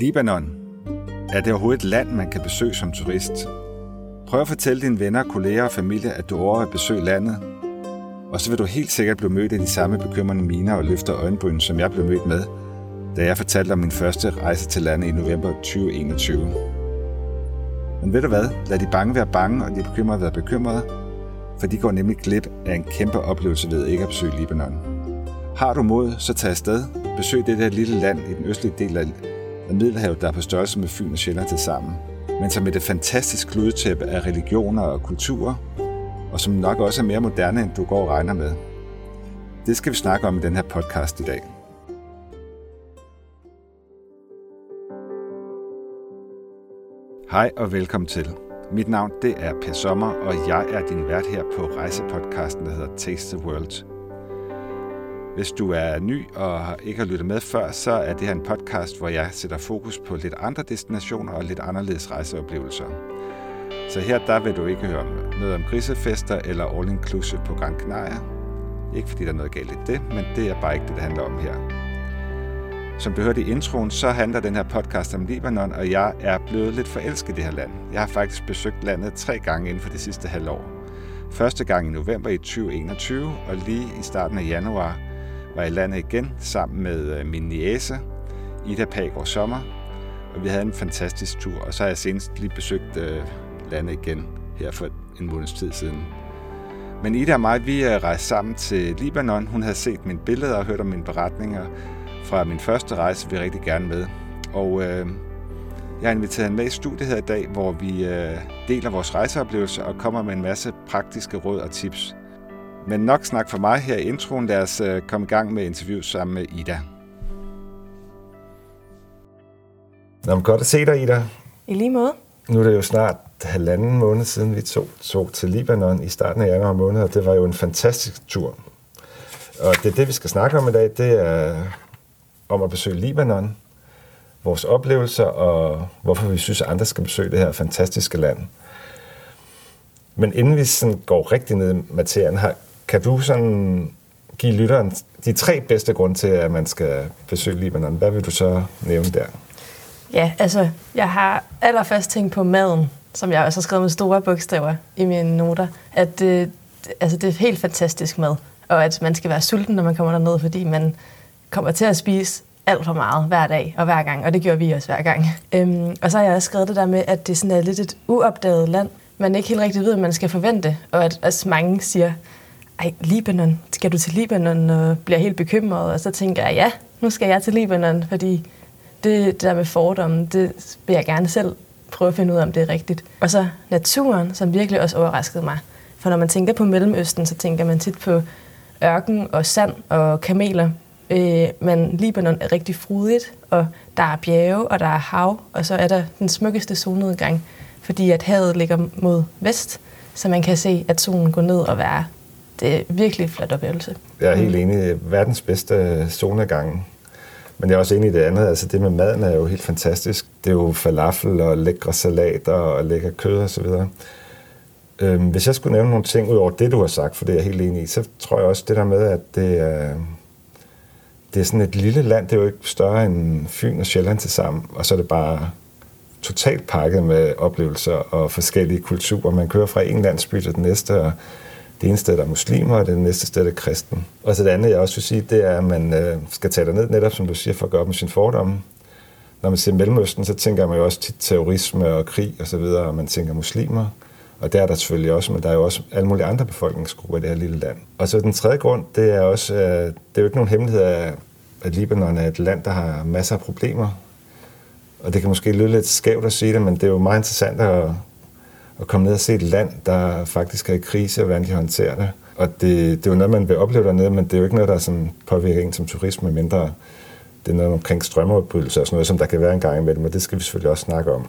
Libanon. Er det overhovedet et land, man kan besøge som turist? Prøv at fortælle dine venner, kolleger og familie, at du overvejer at besøge landet. Og så vil du helt sikkert blive mødt af de samme bekymrende miner og løfter øjenbryn, som jeg blev mødt med, da jeg fortalte om min første rejse til landet i november 2021. Men ved du hvad? Lad de bange være bange, og de bekymrede være bekymrede, for de går nemlig glip af en kæmpe oplevelse ved ikke at besøge Libanon. Har du mod, så tag afsted. Besøg det der lille land i den østlige del af Middelhavet, der er på størrelse med Fyn og Sjælland til sammen, men som et fantastisk kludetæppe af religioner og kulturer, og som nok også er mere moderne, end du går og regner med. Det skal vi snakke om i den her podcast i dag. Hej og velkommen til. Mit navn det er Per Sommer, og jeg er din vært her på rejsepodcasten, der hedder Taste the World. Hvis du er ny og ikke har lyttet med før, så er det her en podcast, hvor jeg sætter fokus på lidt andre destinationer og lidt anderledes rejseoplevelser. Så her der vil du ikke høre noget om grisefester eller all-inclusive på Gran Canaria. Ikke fordi der er noget galt i det, men det er bare ikke det, det handler om her. Som du hørte i introen, så handler den her podcast om Libanon, og jeg er blevet lidt forelsket i det her land. Jeg har faktisk besøgt landet tre gange inden for det sidste halvår. Første gang i november i 2021, og lige i starten af januar var i landet igen sammen med øh, min niece, Ida Pagård Sommer, og vi havde en fantastisk tur, og så har jeg senest lige besøgt øh, landet igen her for en måneds tid siden. Men Ida og mig, vi øh, rejste sammen til Libanon. Hun havde set mine billeder og hørt om mine beretninger fra min første rejse, vi rigtig gerne med. Og øh, jeg har inviteret hende med i studiet her i dag, hvor vi øh, deler vores rejseoplevelser og kommer med en masse praktiske råd og tips. Men nok snak for mig her i introen. Lad os øh, komme i gang med interview sammen med Ida. Nå, men godt at se dig, Ida. I lige måde. Nu er det jo snart halvanden måned siden, vi tog, tog til Libanon i starten af januar måned, og det var jo en fantastisk tur. Og det er det, vi skal snakke om i dag, det er om at besøge Libanon, vores oplevelser og hvorfor vi synes, at andre skal besøge det her fantastiske land. Men inden vi sådan går rigtig ned i materien, har, kan du sådan give lytteren de tre bedste grunde til, at man skal besøge Libanon? Hvad vil du så nævne der? Ja, altså, jeg har allerførst tænkt på maden, som jeg også har skrevet med store bogstaver i mine noter, at det, altså, det er helt fantastisk mad, og at man skal være sulten, når man kommer derned, fordi man kommer til at spise alt for meget hver dag og hver gang, og det gjorde vi også hver gang. Øhm, og så har jeg også skrevet det der med, at det sådan er lidt et uopdaget land, man ikke helt rigtig ved, hvad man skal forvente, og at også mange siger, ej, Libanon, skal du til Libanon, og bliver helt bekymret, og så tænker jeg, ja, nu skal jeg til Libanon, fordi det, det der med fordomme, det vil jeg gerne selv prøve at finde ud af, om det er rigtigt. Og så naturen, som virkelig også overraskede mig. For når man tænker på Mellemøsten, så tænker man tit på ørken og sand og kameler. Øh, men Libanon er rigtig frodigt, og der er bjerge, og der er hav, og så er der den smukkeste solnedgang, fordi at havet ligger mod vest, så man kan se, at solen går ned og være det er virkelig en flot oplevelse. Jeg er helt mm. enig. Verdens bedste solnedgang. Men jeg er også enig i det andet. Altså det med maden er jo helt fantastisk. Det er jo falafel og lækre salater og lækker kød og så videre. Øhm, hvis jeg skulle nævne nogle ting ud over det, du har sagt, for det er jeg helt enig i, så tror jeg også det der med, at det er, det er sådan et lille land. Det er jo ikke større end Fyn og Sjælland til sammen. Og så er det bare totalt pakket med oplevelser og forskellige kulturer. Man kører fra en landsby til den næste, og det ene sted der er muslimer, og det næste sted er kristen. Og så det andet, jeg også vil sige, det er, at man øh, skal tage ned netop som du siger, for at gøre op med sin fordomme. Når man ser Mellemøsten, så tænker man jo også til terrorisme og krig og så videre, og man tænker muslimer. Og der er der selvfølgelig også, men der er jo også alle mulige andre befolkningsgrupper i det her lille land. Og så den tredje grund, det er også, øh, det er jo ikke nogen hemmelighed, at Libanon er et land, der har masser af problemer. Og det kan måske lyde lidt skævt at sige det, men det er jo meget interessant at, at komme ned og se et land, der faktisk er i krise, og hvordan de håndterer det. Og det, det er jo noget, man vil opleve dernede, men det er jo ikke noget, der sådan påvirker en som turist, med mindre det er noget omkring strømopbrydelser og sådan noget, som der kan være en gang imellem, og det skal vi selvfølgelig også snakke om.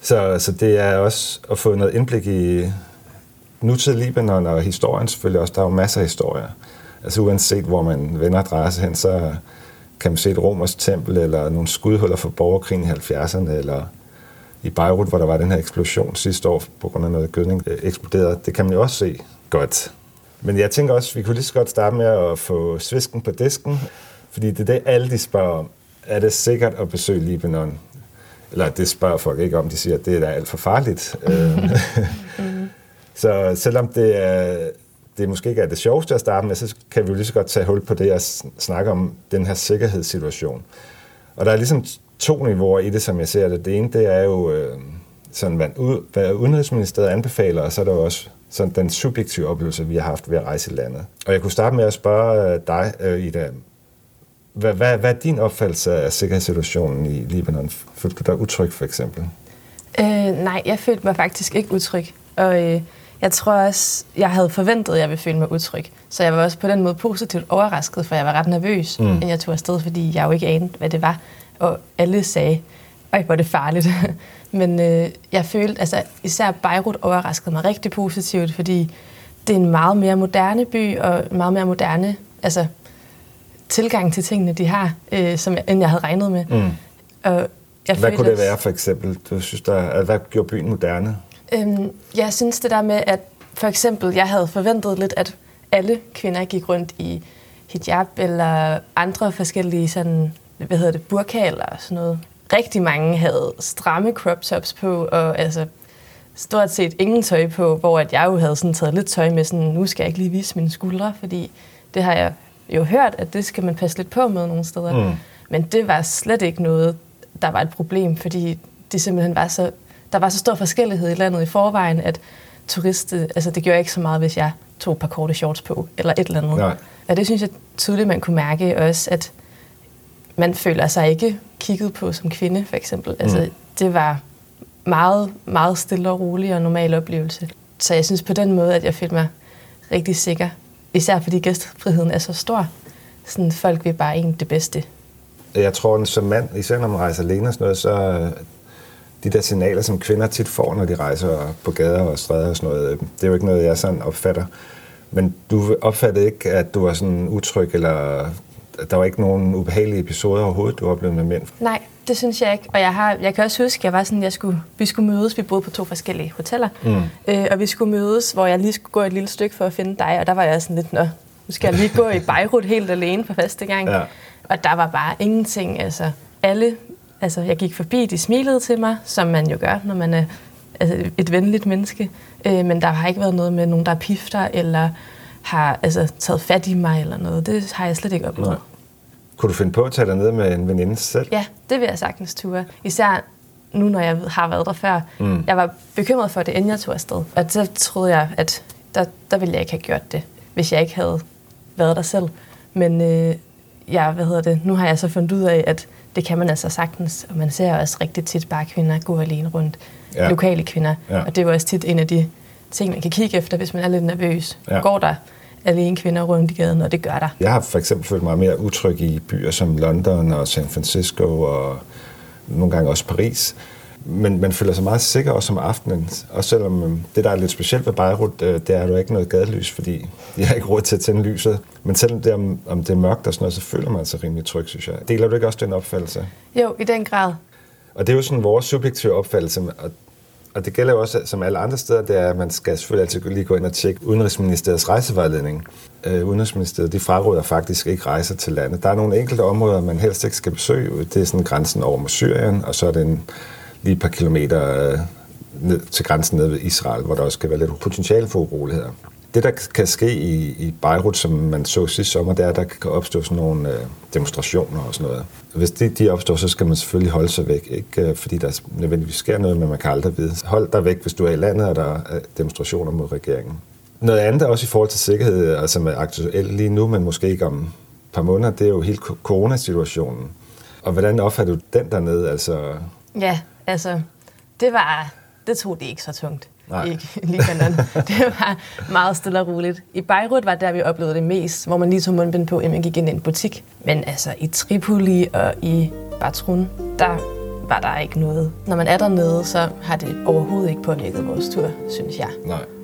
Så, så det er også at få noget indblik i nutid Libanon og historien selvfølgelig også. Der er jo masser af historier. Altså uanset hvor man vender adresse hen, så kan man se et romersk tempel, eller nogle skudhuller fra borgerkrigen i 70'erne, eller i Beirut, hvor der var den her eksplosion sidste år, på grund af noget gødning øh, eksploderede. Det kan man jo også se godt. Men jeg tænker også, at vi kunne lige så godt starte med at få svisken på disken, fordi det er det, alle de spørger om. Er det sikkert at besøge Libanon? Eller det spørger folk ikke om, de siger, at det er da alt for farligt. mm. så selvom det er, det måske ikke er det sjoveste at starte med, så kan vi jo lige så godt tage hul på det og snakke om den her sikkerhedssituation. Og der er ligesom to niveauer i det, som jeg ser det. Det ene, det er jo øh, sådan, hvad, hvad Udenrigsministeriet anbefaler, og så er der også sådan den subjektive oplevelse, vi har haft ved at rejse i landet. Og jeg kunne starte med at spørge øh, dig, øh, Ida, hvad, hvad, hvad er din opfattelse af sikkerhedssituationen i Libanon? Følte du dig utryg, for eksempel? Øh, nej, jeg følte mig faktisk ikke utryg. Og øh, jeg tror også, jeg havde forventet, at jeg ville føle mig utryg. Så jeg var også på den måde positivt overrasket, for jeg var ret nervøs, mm. inden jeg tog afsted, fordi jeg jo ikke anede, hvad det var. Og alle sagde, øj, hvor er det farligt. Men øh, jeg følte, altså især Beirut overraskede mig rigtig positivt, fordi det er en meget mere moderne by, og meget mere moderne altså, tilgang til tingene, de har, øh, som jeg, end jeg havde regnet med. Mm. Og jeg hvad følte, kunne det være for eksempel? Du synes, der, hvad gjorde byen moderne? Øhm, jeg synes det der med, at for eksempel, jeg havde forventet lidt, at alle kvinder gik rundt i hijab eller andre forskellige sådan, hvad hedder det, burka eller sådan noget. Rigtig mange havde stramme crop tops på, og altså stort set ingen tøj på, hvor at jeg jo havde sådan taget lidt tøj med, sådan, nu skal jeg ikke lige vise mine skuldre, fordi det har jeg jo hørt, at det skal man passe lidt på med nogle steder. Mm. Men det var slet ikke noget, der var et problem, fordi det simpelthen var så der var så stor forskellighed i landet i forvejen, at turister, altså det gjorde ikke så meget, hvis jeg tog et par korte shorts på, eller et eller andet. Nej. Og det synes jeg tydeligt, man kunne mærke også, at man føler sig ikke kigget på som kvinde, for eksempel. Mm. Altså, det var meget, meget stille og rolig og normal oplevelse. Så jeg synes på den måde, at jeg følte mig rigtig sikker. Især fordi gæstfriheden er så stor. Sådan, folk vil bare en det bedste. Jeg tror, som mand, især når man rejser alene og sådan noget, så de der signaler, som kvinder tit får, når de rejser på gader og stræder og sådan noget, det er jo ikke noget, jeg sådan opfatter. Men du opfattede ikke, at du var sådan utryg, eller der var ikke nogen ubehagelige episoder overhovedet, du oplevede med mænd? Nej, det synes jeg ikke. Og jeg, har, jeg kan også huske, at jeg var sådan, jeg skulle, vi skulle mødes. Vi boede på to forskellige hoteller. Mm. Øh, og vi skulle mødes, hvor jeg lige skulle gå et lille stykke for at finde dig. Og der var jeg sådan lidt, nå, nu skal jeg lige gå i Beirut helt alene for første gang. Ja. Og der var bare ingenting. Altså, alle Altså, jeg gik forbi, de smilede til mig, som man jo gør, når man er altså, et venligt menneske. Øh, men der har ikke været noget med nogen, der er pifter, eller har altså, taget fat i mig, eller noget. Det har jeg slet ikke oplevet. Nej. Kunne du finde på at tage ned med en veninde selv? Ja, det vil jeg sagtens ture. Især nu, når jeg har været der før. Mm. Jeg var bekymret for det, inden jeg tog afsted. Og så troede jeg, at der, der ville jeg ikke have gjort det, hvis jeg ikke havde været der selv. Men øh, ja, hvad hedder det? nu har jeg så fundet ud af, at det kan man altså sagtens, og man ser også rigtig tit bare kvinder gå alene rundt. Ja. Lokale kvinder. Ja. Og det er jo også tit en af de ting, man kan kigge efter, hvis man er lidt nervøs. Ja. Går der alene kvinder rundt i gaden, og det gør der. Jeg har for eksempel følt mig mere utryg i byer som London og San Francisco og nogle gange også Paris men man føler sig meget sikker også om aftenen. Og selvom øhm, det, der er lidt specielt ved Beirut, øh, det er, at du ikke noget gadelys, fordi jeg har ikke råd til at tænde lyset. Men selvom det er, om det er mørkt og sådan noget, så føler man sig rimelig tryg, synes jeg. Deler du ikke også den opfattelse? Jo, i den grad. Og det er jo sådan vores subjektive opfattelse, og, og det gælder jo også som alle andre steder, det er, at man skal selvfølgelig altid lige gå ind og tjekke Udenrigsministeriets rejsevejledning. Øh, Udenrigsministeriet, de fraråder faktisk ikke rejser til landet. Der er nogle enkelte områder, man helst ikke skal besøge. Det er sådan grænsen over mod Syrien, og så er det en lige et par kilometer øh, ned til grænsen ned ved Israel, hvor der også kan være lidt potentiale for uroligheder. Det, der kan ske i, i Beirut, som man så sidste sommer, det er, at der kan opstå sådan nogle øh, demonstrationer og sådan noget. Hvis de, de opstår, så skal man selvfølgelig holde sig væk. Ikke øh, fordi der nødvendigvis sker noget, men man kan aldrig vide. Hold dig væk, hvis du er i landet, og der er demonstrationer mod regeringen. Noget andet også i forhold til sikkerhed, altså som er aktuelt lige nu, men måske ikke om et par måneder, det er jo hele coronasituationen. Og hvordan opfatter du den dernede? Altså... Ja, altså, det var, det tog det ikke så tungt. Nej. i Libanon. det var meget stille og roligt. I Beirut var der, vi oplevede det mest, hvor man lige tog mundbind på, inden man gik ind i en butik. Men altså i Tripoli og i Batrun, der var der ikke noget. Når man er dernede, så har det overhovedet ikke påvirket vores tur, synes jeg. Nej.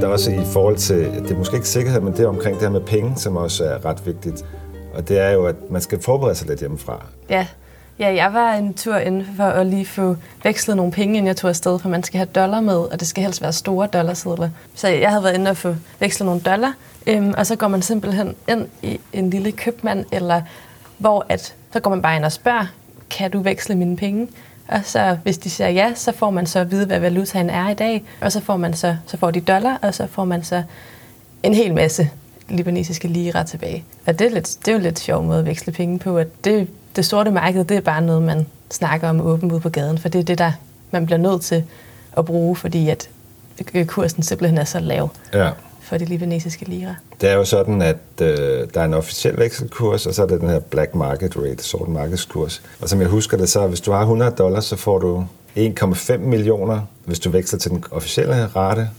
Noget der også i forhold til, det er måske ikke sikkerhed, men det er omkring det her med penge, som også er ret vigtigt. Og det er jo, at man skal forberede sig lidt hjemmefra. Ja, Ja, jeg var en tur ind for at lige få vekslet nogle penge, inden jeg tog afsted, for man skal have dollar med, og det skal helst være store dollarsedler. Så jeg havde været inde og få vekslet nogle dollar, øhm, og så går man simpelthen ind i en lille købmand, eller hvor at, så går man bare ind og spørger, kan du veksle mine penge? Og så, hvis de siger ja, så får man så at vide, hvad valutaen er i dag, og så får man så, så får de dollar, og så får man så en hel masse libanesiske lira tilbage. Og det er, lidt, det er jo lidt sjov måde at veksle penge på, at det, det sorte marked, det er bare noget, man snakker om åbent ude på gaden, for det er det, der man bliver nødt til at bruge, fordi at kursen simpelthen er så lav Ja for de libanesiske lira. Det er jo sådan, at øh, der er en officiel vekselkurs, og så er der den her black market rate, sort markedskurs. Og som jeg husker det, så hvis du har 100 dollars, så får du 1,5 millioner, hvis du veksler til den officielle rate.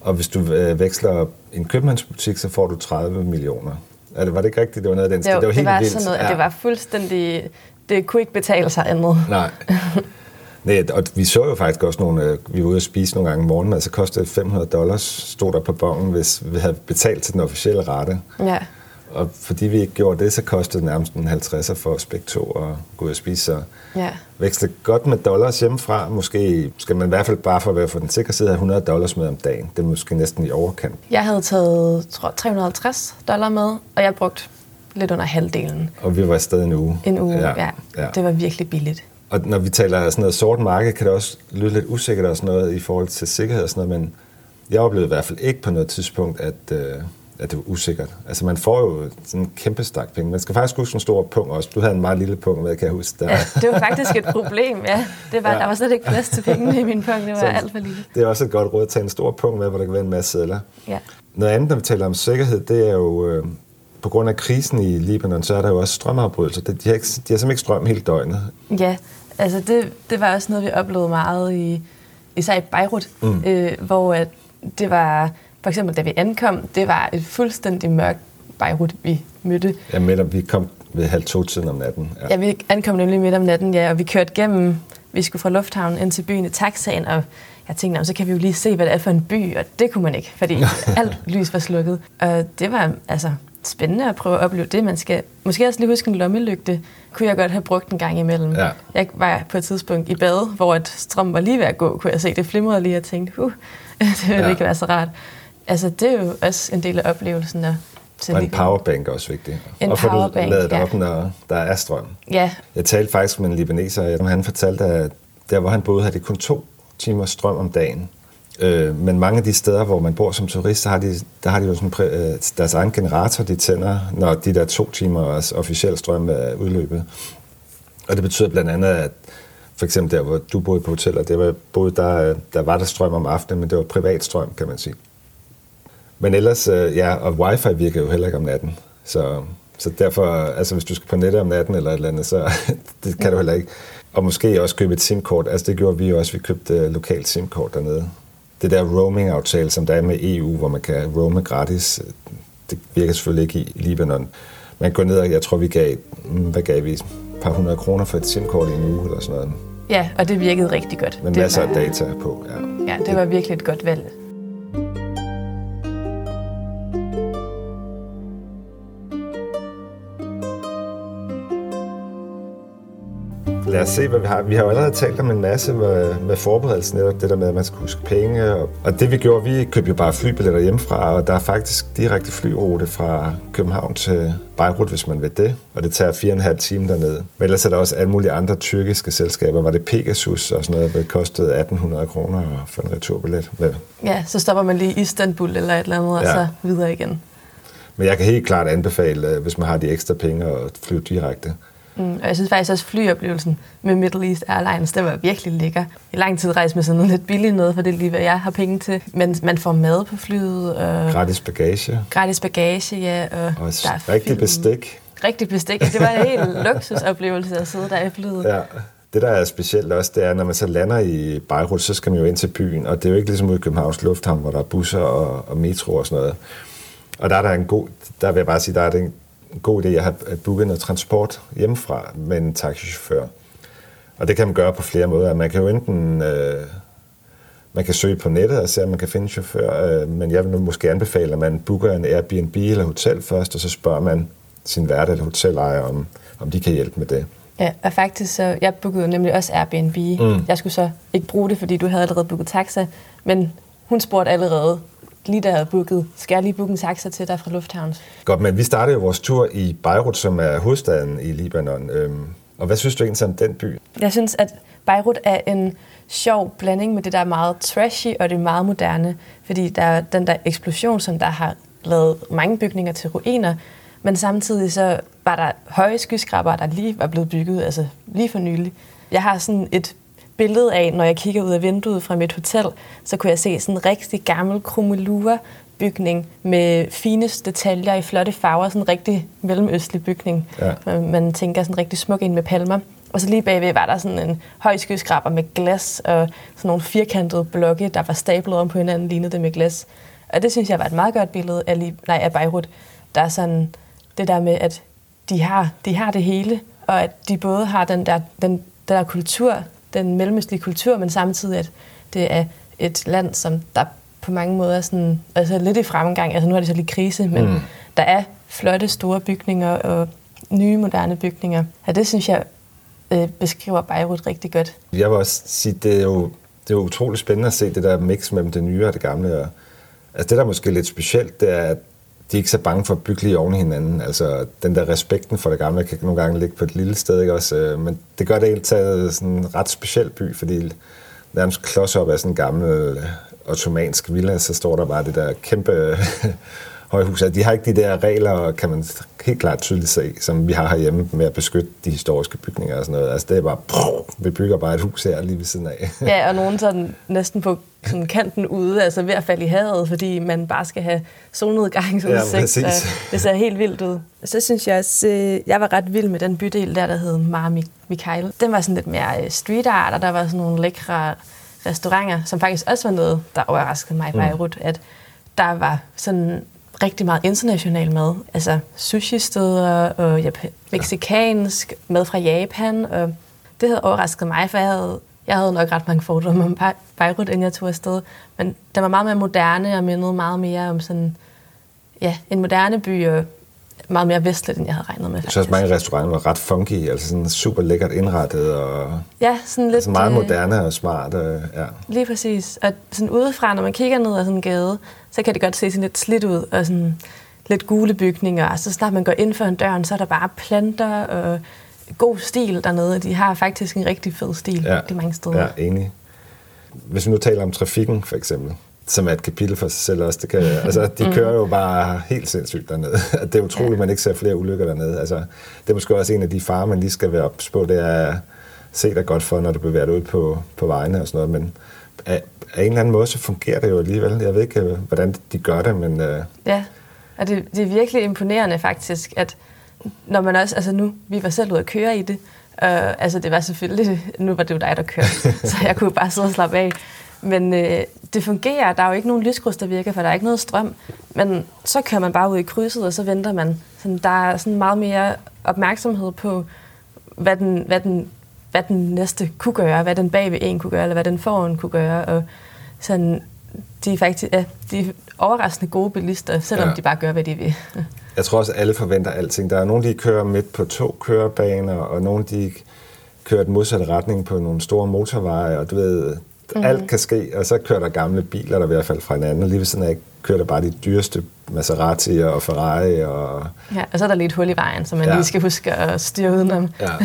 Og hvis du øh, veksler en købmandsbutik, så får du 30 millioner. Er det, var det ikke rigtigt? Det var noget af den stil. Det var, det var det helt var vildt. sådan noget, at det var fuldstændig... Det kunne ikke betale sig andet. Nej. Nej, og vi så jo faktisk også nogle, øh, vi var ude at spise nogle gange om morgenen, altså kostede 500 dollars, stod der på bongen, hvis vi havde betalt til den officielle rate. Ja. Og fordi vi ikke gjorde det, så kostede det nærmest en 50'er for begge to at gå ud og spise. Så Ja. veksle godt med dollars hjemmefra. Måske skal man i hvert fald bare for at være for den sikre side have 100 dollars med om dagen. Det er måske næsten i overkant. Jeg havde taget tror, 350 dollar med, og jeg brugte lidt under halvdelen Og vi var afsted en uge. en uge. Ja, ja. ja. Det var virkelig billigt. Og når vi taler sådan noget sort marked, kan det også lyde lidt usikkert og sådan noget i forhold til sikkerhed og sådan noget, men jeg oplevede i hvert fald ikke på noget tidspunkt, at, øh, at det var usikkert. Altså man får jo sådan en kæmpe stak penge. Man skal faktisk huske en stor punkt også. Du havde en meget lille punkt kan jeg huske. Der. Ja, det var faktisk et problem, ja. Det var, ja. Der var slet ikke plads til pengene i min punkt. Det var Så- alt for lille. Det er også et godt råd at tage en stor punkt med, hvor der kan være en masse sædler. Ja. Noget andet, når vi taler om sikkerhed, det er jo, øh, på grund af krisen i Libanon, så er der jo også strømafbrydelser. De har, ikke, de har simpelthen ikke strøm hele døgnet. Ja, altså det, det var også noget, vi oplevede meget i, især i Beirut, mm. øh, hvor at det var, for eksempel da vi ankom, det var et fuldstændig mørkt Beirut, vi mødte. Ja, med, vi kom ved halv to tiden om natten. Ja, vi ankom nemlig midt om natten, ja, og vi kørte gennem, vi skulle fra lufthavnen ind til byen i taxaen, og jeg tænkte, "Nå, så kan vi jo lige se, hvad det er for en by, og det kunne man ikke, fordi alt lys var slukket. Og det var altså spændende at prøve at opleve det. Man skal måske også lige huske en lommelygte, kunne jeg godt have brugt en gang imellem. Ja. Jeg var på et tidspunkt i bad, hvor et strøm var lige ved at gå, kunne jeg se. Det flimrede lige, og tænkte, uh, det ville Ja. ikke være så rart. Altså, det er jo også en del af oplevelsen at Og en powerbank er også vigtigt. En og få det ladet ja. op, når der er strøm. Ja, Jeg talte faktisk med en libaneser, og han fortalte, at der, hvor han boede, havde de kun to timer strøm om dagen. Øh, men mange af de steder, hvor man bor som turist, så har de, der har de jo sådan øh, deres egen generator, de tænder, når de der to timer officiel strøm er udløbet. Og det betyder blandt andet, at for eksempel der, hvor du boede på hoteller, det var, jeg boede, der, øh, der var der strøm om aftenen, men det var privat strøm, kan man sige. Men ellers, øh, ja, og wifi virker jo heller ikke om natten. Så, så derfor, altså hvis du skal på nettet om natten eller et eller andet, så det kan du heller ikke. Og måske også købe et SIM-kort. Altså det gjorde vi jo også, vi købte øh, lokalt SIM-kort dernede. Det der roaming-aftale, som der er med EU, hvor man kan roame gratis, det virker selvfølgelig ikke i Libanon. Man går ned, og jeg tror, vi gav, mm, hvad gav vi? Et par hundrede kroner for et SIM-kort i en uge eller sådan noget. ja, og det virkede rigtig godt. Med det masser af var, data på, ja. Ja, det var virkelig et godt valg. Lad os se, hvad vi har. Vi har jo allerede talt om en masse med, med forberedelsen, netop det der med, at man skal huske penge. Og, og det vi gjorde, vi købte jo bare flybilletter hjemmefra, og der er faktisk direkte flyrute fra København til Beirut, hvis man vil det. Og det tager fire og en halv time dernede. Men ellers er der også alle mulige andre tyrkiske selskaber. Var det Pegasus og sådan noget, det kostede 1800 kroner for en returbillet. Men, Ja, så stopper man lige i Istanbul eller et eller andet, og Ja. så videre igen. men jeg kan helt klart anbefale, øh, hvis man har de ekstra penge, at flyve direkte. Mm, og jeg synes faktisk også, flyoplevelsen med Middle East Airlines, det var virkelig lækker. I lang tid rejse med sådan noget lidt billigt noget, for det er lige, hvad jeg har penge til. Men man får mad på flyet, og Gratis bagage gratis bagage, ja, og, og der er rigtig film. bestik. Rigtig bestik. Det var en helt luksusoplevelse at sidde der i flyet. Ja. Det, der er specielt også, det er, når man så lander i Beirut, så skal man jo ind til byen, og det er jo ikke ligesom ude i Københavns Lufthavn, hvor der er busser og, og metro og sådan noget. Og der er der en god, der vil jeg bare sige, der er det en god idé at have at booke noget transport hjemmefra med en taxichauffør. Og det kan man gøre på flere måder. Man kan jo enten øh, man kan søge på nettet og se, om man kan finde en chauffør, øh, men jeg vil nu måske anbefale, at man booker en Airbnb eller hotel først, og så spørger man sin vært eller hotelejer, om, om de kan hjælpe med det. Ja, og faktisk så, jeg bookede nemlig også Airbnb. Mm. Jeg skulle så ikke bruge det, fordi du havde allerede booket taxa, men hun spurgte allerede, lige jeg havde booket, skal jeg lige booke en taxa til dig fra Lufthavn? Godt, men vi startede jo vores tur i Beirut, som er hovedstaden i Libanon. Øhm, og hvad synes du egentlig om den by? Jeg synes, at Beirut er en sjov blanding med det, der er meget trashy og det meget moderne. Fordi der er den der eksplosion, som der har lavet mange bygninger til ruiner, men samtidig så var der høje skyskraber, der lige var blevet bygget, altså lige for nylig. Jeg har sådan et billede af, når jeg kigger ud af vinduet fra mit hotel, så kunne jeg se sådan en rigtig gammel krummelure bygning med fine detaljer i flotte farver, sådan en rigtig mellemøstlig bygning. Ja. Man tænker sådan en rigtig smuk ind med palmer. Og så lige bagved var der sådan en høj skyskraber med glas og sådan nogle firkantede blokke, der var stablet om på hinanden, lignede det med glas. Og det synes jeg var et meget godt billede af, nej, af Beirut. Der er sådan det der med, at de har, de har det hele, og at de både har den der, den, den der kultur, den mellemøstlige kultur, men samtidig, at det er et land, som der på mange måder er sådan, altså lidt i fremgang. Altså nu er det så lidt krise, men mm. der er flotte, store bygninger og nye, moderne bygninger. Ja, det synes jeg øh, beskriver Beirut rigtig godt. Jeg vil også sige, det er jo det er utroligt spændende at se det der mix mellem det nye og det gamle. Og, altså det, der er måske lidt specielt, det er, at de er ikke så bange for at bygge lige oven i hinanden. Altså, den der respekten for det gamle kan nogle gange ligge på et lille sted, ikke også? Øh, men det gør det hele taget sådan en ret speciel by, fordi nærmest klods op af sådan en gammel øh, ottomansk villa, så står der bare det der kæmpe højhus. Altså, de har ikke de der regler, kan man helt klart tydeligt se, som vi har herhjemme med at beskytte de historiske bygninger og sådan noget. Altså det er bare, pff, vi bygger bare et hus her lige ved siden af. ja, og nogen sådan næsten på sådan kanten ude, altså ved at falde i havet, fordi man bare skal have solnedgangsudsigt. Ja, det ser helt vildt ud. Så synes jeg også, øh, jeg var ret vild med den bydel der, der hed Mar Mikhail. Den var sådan lidt mere øh, street art, og der var sådan nogle lækre restauranter, som faktisk også var noget, der overraskede mig i mm. Beirut, mm. at der var sådan rigtig meget international mad. Altså sushi-steder og Japan, meksikansk mad fra Japan. Og det havde overrasket mig, for jeg havde, jeg havde nok ret mange fordomme om Beirut, inden jeg tog afsted. Men den var meget mere moderne og mindede meget mere om sådan, ja, en moderne by og meget mere vestligt, end jeg havde regnet med. Jeg synes mange restauranter var ret funky, altså sådan super lækkert indrettet og ja, sådan lidt, altså meget øh, moderne og smart. Og, ja. Lige præcis. Og sådan udefra, når man kigger ned ad sådan en gade, så kan det godt se sådan lidt slidt ud og sådan lidt gule bygninger. Og så snart man går ind for en døren, så er der bare planter og god stil dernede. De har faktisk en rigtig fed stil ja. de mange steder. Ja, enig. Hvis vi nu taler om trafikken, for eksempel, som er et kapitel for sig selv også. Det kan, altså, de mm. kører jo bare helt sindssygt dernede. Det er utroligt, at man ikke ser flere ulykker dernede. Altså, det er måske også en af de farer, man lige skal være ops på. Det er se dig godt for, når du bevæger dig ud på, på vejene og sådan noget. Men af, af en eller anden måde, så fungerer det jo alligevel. Jeg ved ikke, hvordan de gør det, men... Uh... Ja, og det, det er virkelig imponerende faktisk, at når man også... Altså nu, vi var selv ude at køre i det, Uh, altså det var selvfølgelig, nu var det jo dig, der kørte, så jeg kunne bare sidde og slappe af. Men øh, det fungerer. Der er jo ikke nogen lyskryds, der virker, for der er ikke noget strøm. Men så kører man bare ud i krydset, og så venter man. Så der er sådan meget mere opmærksomhed på, hvad den, hvad den, hvad den næste kunne gøre, hvad den bagved en kunne gøre, eller hvad den foran kunne gøre. Og sådan, de er faktisk ja, de er overraskende gode bilister, selvom ja. de bare gør, hvad de vil. Jeg tror også, at alle forventer alting. Der er nogle, de kører midt på to kørebaner, og nogle, de kører den modsatte retning på nogle store motorveje, og du ved, Mm. Alt kan ske, og så kører der gamle biler, der i hvert fald fra hinanden. Lige ved siden af kører der bare de dyreste Maserati og Ferrari. Og... Ja, og så er der lige et hul i vejen, som man ja. lige skal huske at styre udenom. Ja.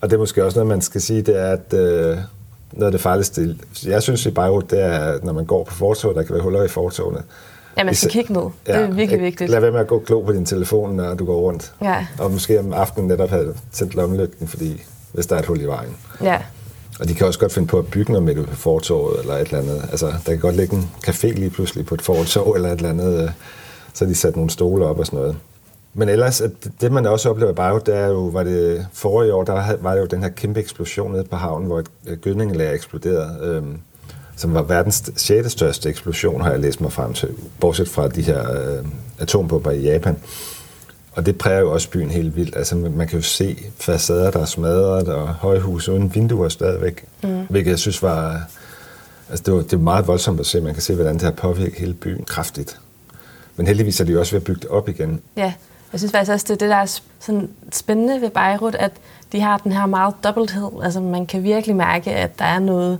Og det er måske også noget, man skal sige, det er, at øh, noget af det farligste, jeg synes i Beirut, det er, når man går på fortoget, der kan være huller i fortogene. Ja, man skal kigge ned. Ja, det er virkelig vigtigt. Lad være med at gå klog på din telefon, når du går rundt. Ja. Og måske om aftenen netop have tændt lommelygten, fordi hvis der er et hul i vejen. Ja. Og de kan også godt finde på at bygge noget midt på fortorvet eller et eller andet. Altså, der kan godt ligge en café lige pludselig på et fortorv eller et eller andet. Øh, så de sat nogle stole op og sådan noget. Men ellers, at det man også oplever bare, det er jo, var det forrige år, der var jo den her kæmpe eksplosion nede på havnen, hvor et øh, gødningelager eksploderede, øhm, som var verdens 6. største eksplosion, har jeg læst mig frem til, bortset fra de her øh, atombomber i Japan. Og det præger jo også byen helt vildt. Altså, man kan jo se facader, der er smadret, og højhus uden vinduer stadigvæk. Mm. Hvilket jeg synes var... Altså, det, var, det var meget voldsomt at se. Man kan se, hvordan det har påvirket hele byen kraftigt. Men heldigvis er de jo også ved at bygge det op igen. Ja, Jeg synes faktisk også, det er det, der er sådan spændende ved Beirut, at de har den her meget dobbelthed. Altså man kan virkelig mærke, at der er noget,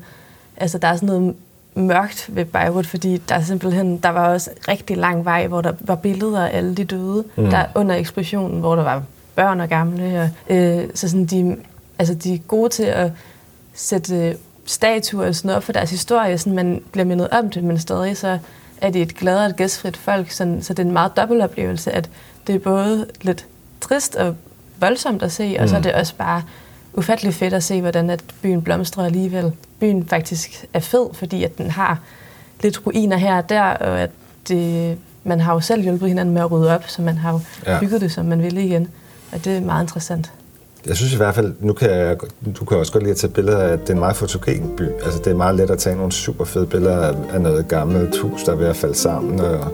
altså der er sådan noget mørkt ved Beirut, fordi der er simpelthen, der var også rigtig lang vej, hvor der var billeder af alle de døde, mm. der under eksplosionen, hvor der var børn og gamle. Og, øh, så sådan de, altså de er gode til at sætte statuer og sådan noget op for deres historie, så man bliver mindet om det, men stadig så er det et glad og gæstfrit folk, så, så det er en meget dobbelt oplevelse, at det er både lidt trist og voldsomt at se, og så er mm. det også bare ufattelig fedt at se, hvordan at byen blomstrer alligevel. Byen faktisk er fed, fordi at den har lidt ruiner her og der, og at det, man har jo selv hjulpet hinanden med at rydde op, så man har jo ja. bygget det, som man ville igen. Og det er meget interessant. Jeg synes i hvert fald, nu kan jeg, du kan også godt lide at tage billeder af, at det er en meget fotogen by. Altså det er meget let at tage nogle super fede billeder af noget gammelt hus, der er ved at falde sammen, og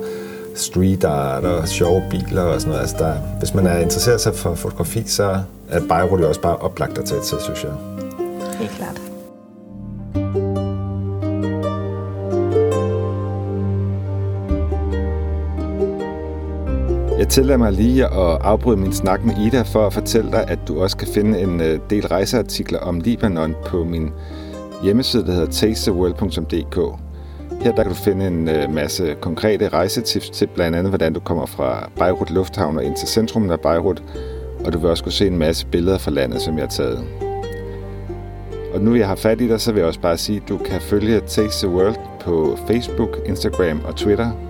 street art og sjove biler og sådan noget. Altså der, hvis man er interesseret sig for fotografi, så er Beirut også bare oplagt at tage til, synes jeg. Helt klart. Jeg tillader mig lige at afbryde min snak med Ida for at fortælle dig, at du også kan finde en øh, del rejseartikler om Libanon på min hjemmeside, der hedder tastetheworld.dk. Her der kan du finde en øh, masse konkrete rejsetips til blandt andet, hvordan du kommer fra Beirut Lufthavn og ind til centrum af Beirut, og du vil også kunne se en masse billeder fra landet, som jeg har taget. Og nu jeg har fat i dig, så vil jeg også bare sige, at du kan følge Taste the World på Facebook, Instagram og Twitter.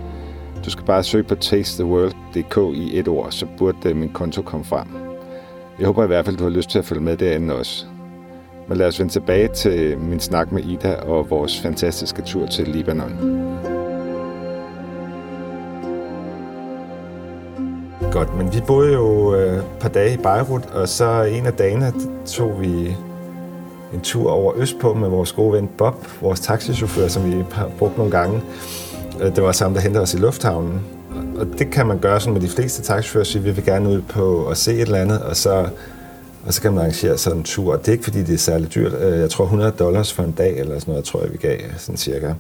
Du skal bare søge på tastetheworld.dk i et ord, så burde øh, min konto komme frem. Jeg håber i hvert fald, du har lyst til at følge med derinde også. Men lad os vende tilbage til øh, min snak med Ida og vores fantastiske tur til Libanon. Godt, men vi boede jo øh, et par dage i Beirut, og så en af dagene tog vi en tur over Østpå med vores gode ven Bob, vores taxichauffør, som vi har brugt nogle gange. Øh, det var sammen, der hentede os i lufthavnen. Og det kan man gøre sådan med de fleste taxichauffører, sige, vi vil gerne ud på at se et eller andet, og så og så kan man arrangere sådan en tur. Det er ikke, fordi det er særlig dyrt. Øh, jeg tror 100 dollars for en dag, eller sådan noget, tror jeg, vi gav sådan cirka.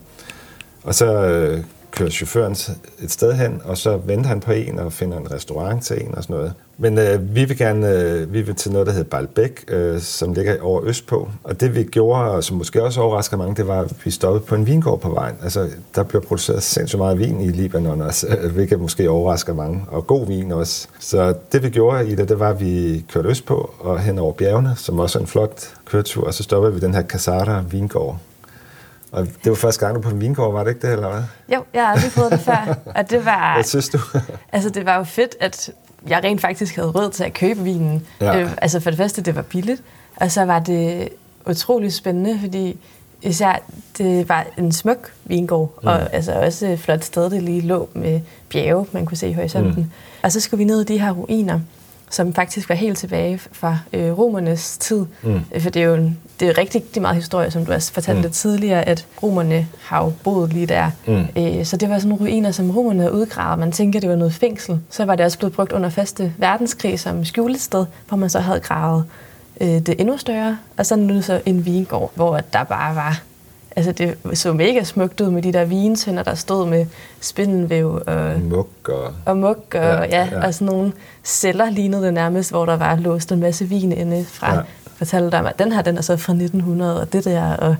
Og så øh, kører chaufføren et sted hen, og så venter han på en og finder en restaurant til en og sådan noget. Men øh, vi vil gerne øh, vi vil til noget, der hedder Balbæk, øh, som ligger over Østpå. Og det vi gjorde, og som måske også overrasker mange, det var, at vi stoppede på en vingård på vejen. Altså, der bliver produceret sindssygt meget vin i Libanon også, hvilket måske overrasker mange. Og god vin også. Så det vi gjorde i det, det var, at vi kørte østpå og hen over bjergene, som også er en flot køretur. Og så stoppede vi den her Casara vingård, og det var første gang, du på en vingård, var det ikke det, eller hvad? Jo, jeg har aldrig prøvet det før. Og det var, hvad synes du? altså, det var jo fedt, at jeg rent faktisk havde råd til at købe vinen. Ja. Øh, altså, for det første, det var billigt. Og så var det utrolig spændende, fordi især det var en smuk vingård, mm. og altså også et flot sted, det lige lå med bjerge, man kunne se i horisonten. Mm. Og så skulle vi ned i de her ruiner, som faktisk var helt tilbage fra øh, romernes tid. Mm. For det er jo en, det er rigtig, rigtig meget historie, som du også fortalte mm. tidligere, at romerne har jo boet lige der. Mm. Øh, så det var sådan nogle ruiner, som romerne havde udgravet. Man tænker, det var noget fængsel. Så var det også blevet brugt under første verdenskrig som skjulested, hvor man så havde gravet øh, det endnu større. Og så nu så en vingård, hvor der bare var Altså, det så mega smukt ud med de der vinsønder, der stod med spindelvæv og... Muk og... Og muk og, ja, ja, ja. og sådan nogle celler lignede det nærmest, hvor der var låst en masse vin inde fra. Ja. Fortalte dig, at den her, den er så fra 1900, og det der, og...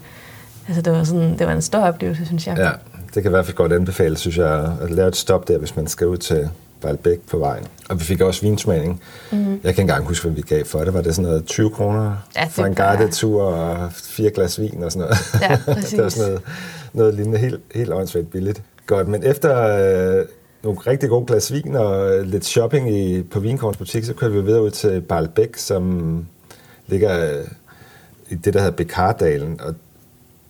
Altså, det var, sådan, det var en stor oplevelse, synes jeg. Ja, det kan i hvert fald godt anbefale, synes jeg, at lave et stop der, hvis man skal ud til Balbæk på vejen. Og vi fik også vinsmagning. Mm-hmm. Jeg kan ikke engang huske, hvad vi gav for det. Var det sådan noget 20 kroner ja, for en guided tur og fire glas vin og sådan noget? Ja, præcis. det var sådan noget, noget lignende helt, helt åndssvagt billigt. Godt, men efter øh, nogle rigtig gode glas vin og lidt shopping i, på Vinkorns butik, så kørte vi videre ud til Balbæk, som ligger øh, i det, der hedder Bekardalen. Og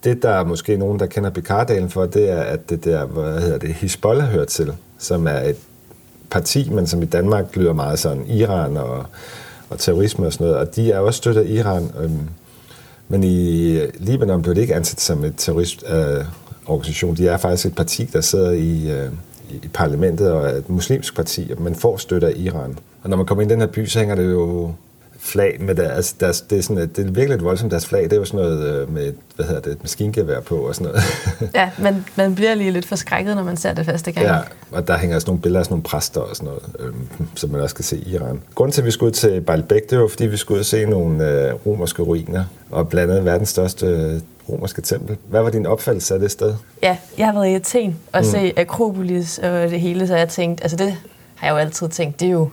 det, der er måske nogen, der kender Bekardalen for, det er, at det der, hvad hedder det, Hezbollah hører til, som er et parti, men som i Danmark lyder meget sådan Iran og, og terrorisme og sådan noget, og de er også støttet af Iran. Øh, men i Libanon blev det ikke ansat som et terroristorganisation. Øh, de er faktisk et parti, der sidder i, øh, i parlamentet og er et muslimsk parti, men får støtte af Iran. Og når man kommer ind i den her by, så hænger det jo flag med der, altså deres, det, er sådan, et- det er virkelig et voldsomt deres flag. Det er jo sådan noget øh, med, hvad hedder det, et maskingevær på og sådan noget. Ja, man, man bliver lige lidt forskrækket, når man ser det første gang. ja, og der hænger sådan nogle billeder af sådan nogle præster og sådan noget, øh, som man også kan se i Iran. Grunden til, at vi skulle ud til Baalbek, det var, fordi vi skulle ud se nogle øh, romerske ruiner, og blandt andet verdens største øh, romerske tempel. Hvad var din opfattelse af det sted? Ja, jeg har været i Athen og mm. se Akropolis og det hele, så jeg tænkte, altså det har jeg jo altid tænkt, det er jo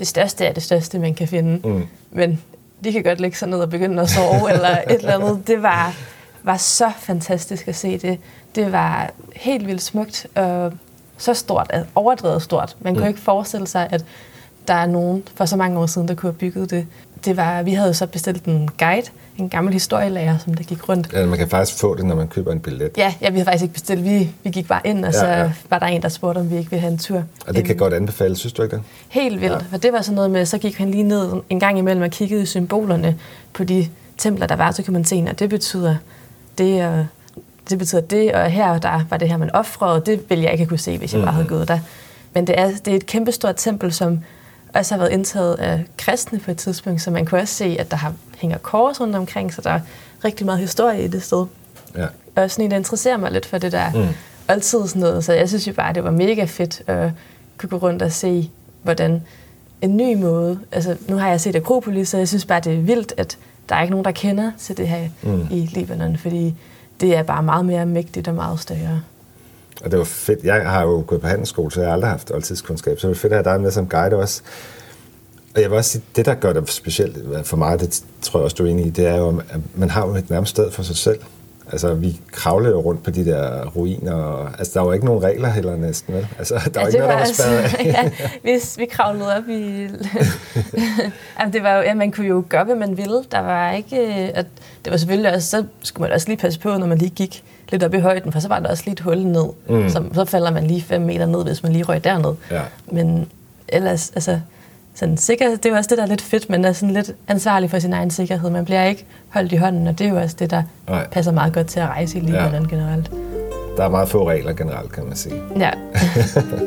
det største af det største, man kan finde. Mm. Men de kan godt lægge sig ned og begynde at sove eller et eller andet. Det var, var så fantastisk at se det. Det var helt vildt smukt og så stort, overdrevet stort. Man kunne Mm. ikke forestille sig, at der er nogen for så mange år siden, der kunne have bygget det. Det var, vi havde så bestilt en guide, en gammel historielærer, som der gik rundt. Ja, man kan faktisk få det, når man køber en billet. Ja, ja vi havde faktisk ikke bestilt. Vi, vi gik bare ind, og så Ja, var der en, der spurgte, om vi ikke ville have en tur. Og det kan Øhm, godt anbefales, synes du ikke det? Helt vildt. Ja. Ja. For det var sådan noget med, så gik han lige ned en gang imellem og kiggede i symbolerne på de templer, der var, så kan man se, at det betyder det, og det betyder det, og her der var det her, man offrede. Det ville jeg ikke kunne se, hvis jeg bare havde Mhm. gået der. Men det er, det er et kæmpestort tempel, som også har været indtaget af kristne på et tidspunkt, så man kunne også se, at der har, hænger kors rundt omkring, så der er rigtig meget historie i det sted. Ja. Og sådan en, der interesserer mig lidt for det der Mm. altid sådan noget. Så jeg synes jo bare, det var mega fedt at kunne gå rundt og se, hvordan en ny måde, altså nu har jeg set Akropolis, så jeg synes bare, det er vildt, at der er ikke nogen, der kender til det her mm. i Libanon, fordi det er bare meget mere mægtigt og meget større. Og det var fedt. Jeg har jo gået på handelsskole, så jeg har aldrig haft oldtidskundskab. Så det var fedt at have dig med som guide også. Og jeg vil også sige, det der gør det specielt for mig, det tror jeg også, du er enig i, det er jo, at man har jo et nærmest sted for sig selv. Altså, vi kravlede jo rundt på de der ruiner, og, altså, der var ikke nogen regler heller næsten, vel? Altså, der var ikke noget, der var spadet af. ja, hvis vi kravlede op i... Jamen, det var jo, ja, man kunne jo gøre, hvad man ville. Der var ikke... At, det var selvfølgelig også... Så skulle man også lige passe på, når man lige gik lidt op i højden, for så var der også lige et hul ned. Mm. Så, så falder man lige fem meter ned, hvis man lige røg derned. Ja. Men ellers, altså... Sådan sikker, det er jo også det, der er lidt fedt, men er sådan lidt ansvarlig for sin egen sikkerhed. Man bliver ikke holdt i hånden, og det er jo også det, der Nej. passer meget godt til at rejse i Libanon ja. generelt. Der er meget få regler generelt, kan man sige. Ja.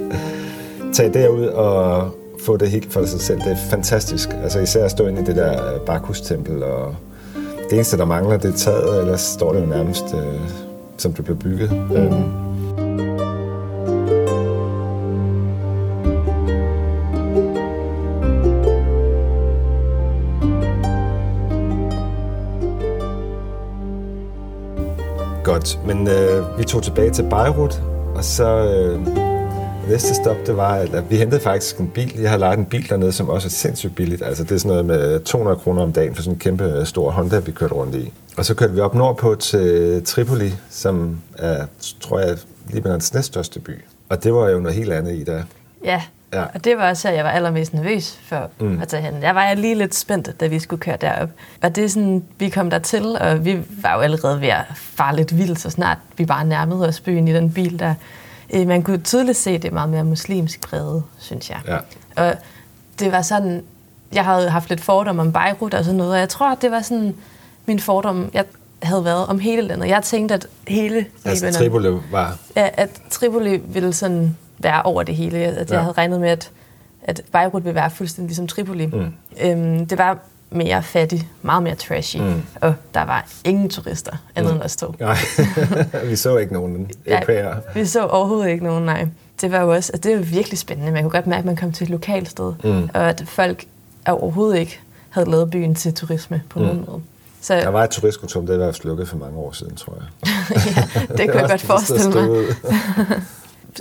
Tag derud og få det helt for sig selv. Det er fantastisk. Altså især at stå inde i det der Bakhus-tempel, og det eneste, der mangler, det er taget, ellers står det jo nærmest, øh, som det blev bygget. Mm. Godt, men øh, vi tog tilbage til Beirut, og så øh, næste stop, det var, at, vi hentede faktisk en bil. Jeg har lejet en bil dernede, som også er sindssygt billigt. Altså det er sådan noget med 200 kroner om dagen for sådan en kæmpe stor Honda, vi kørte rundt i. Og så kørte vi op nordpå til Tripoli, som er, tror jeg, Libanons næststørste by. Og det var jo noget helt andet i der. Ja. Ja. og det var også her, jeg var allermest nervøs for mm. at tage hen. Jeg var lige lidt spændt, da vi skulle køre derop. Og det er sådan, vi kom dertil, og vi var jo allerede ved at fare lidt vildt, så snart vi bare nærmede os byen i den bil der. Øh, Man kunne tydeligt se, at det er meget mere muslimsk præget, synes jeg. Ja. Og det var sådan, jeg havde haft lidt fordom om Beirut og sådan noget, og jeg tror, at det var sådan min fordom, jeg havde været om hele landet. Jeg tænkte, at hele Altså Libanon- Tripoli var... Ja, at Tripoli ville sådan være over det hele. At jeg Ja. havde regnet med, at, at Beirut ville være fuldstændig ligesom Tripoli. Mm. Øhm, det var mere fattigt, meget mere trashy, Mm. og der var ingen turister, andet Mm. end os to. Nej, vi så ikke nogen europæere. Vi så overhovedet ikke nogen, nej. Det var jo også, altså, det var virkelig spændende. Man kunne godt mærke, at man kom til et lokalt sted, Mm. og at folk overhovedet ikke havde lavet byen til turisme på Mm. nogen måde. Så Der var et turistkontor, det var slukket for mange år siden, tror jeg. ja, det kunne jeg godt forestille mig.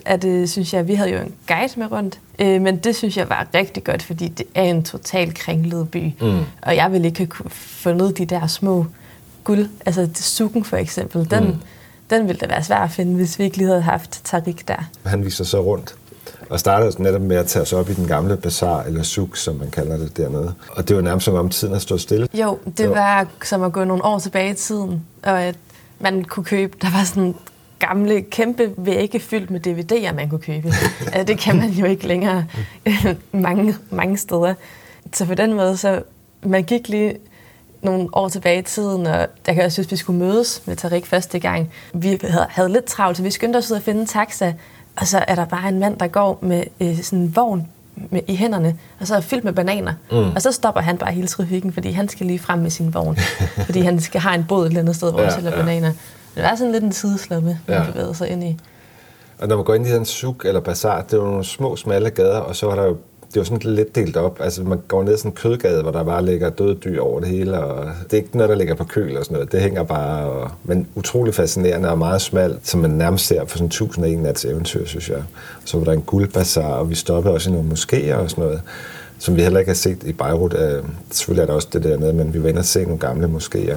At det synes jeg, vi havde jo en guide med rundt, øh, men det synes jeg var rigtig godt, fordi det er en total kringlet by, Mm. og jeg ville ikke have fundet de der små guld, altså sukken for eksempel, den, Mm. den ville da være svær at finde, hvis vi ikke lige havde haft Tariq der. Han viser så rundt og startede netop med at tage os op i den gamle bazar, eller suk, som man kalder det dernede. Og det var nærmest som om tiden har stået stille. Jo, det jo. var som at gå nogle år tilbage i tiden, og at man kunne købe, der var sådan gamle, kæmpe vægge fyldt med DVD'er, man kunne købe. Altså, det kan man jo ikke længere mange, mange steder. Så på den måde, så man gik lige nogle år tilbage i tiden, og jeg kan også synes, vi skulle mødes med Tarik første gang. Vi havde, havde lidt travlt, så vi skyndte os ud at finde en taxa, og så er der bare en mand, der går med øh, sådan en vogn med, i hænderne, og så er fyldt med bananer. Mm. Og så stopper han bare hele trafikken, fordi han skal lige frem med sin vogn. fordi han skal have en båd et eller andet sted, hvor ja, han sælger ja. bananer. Det var sådan lidt en sideslappe, man ja. bevægede sig ind i. Og når man går ind i den suk eller bazar, det var nogle små, smalle gader, og så var der jo det var sådan lidt delt op. Altså, man går ned i sådan en kødgade, hvor der bare ligger døde dyr over det hele, og det er ikke noget, der ligger på køl og sådan noget. Det hænger bare, og, men utrolig fascinerende og meget smalt, som man nærmest ser for sådan 1001 nats eventyr, synes jeg. Så var der en guldbazar, og vi stoppede også i nogle moskéer og sådan noget, som vi heller ikke har set i Beirut. Uh, selvfølgelig er der også det der med, men vi var inde og se nogle gamle moskéer.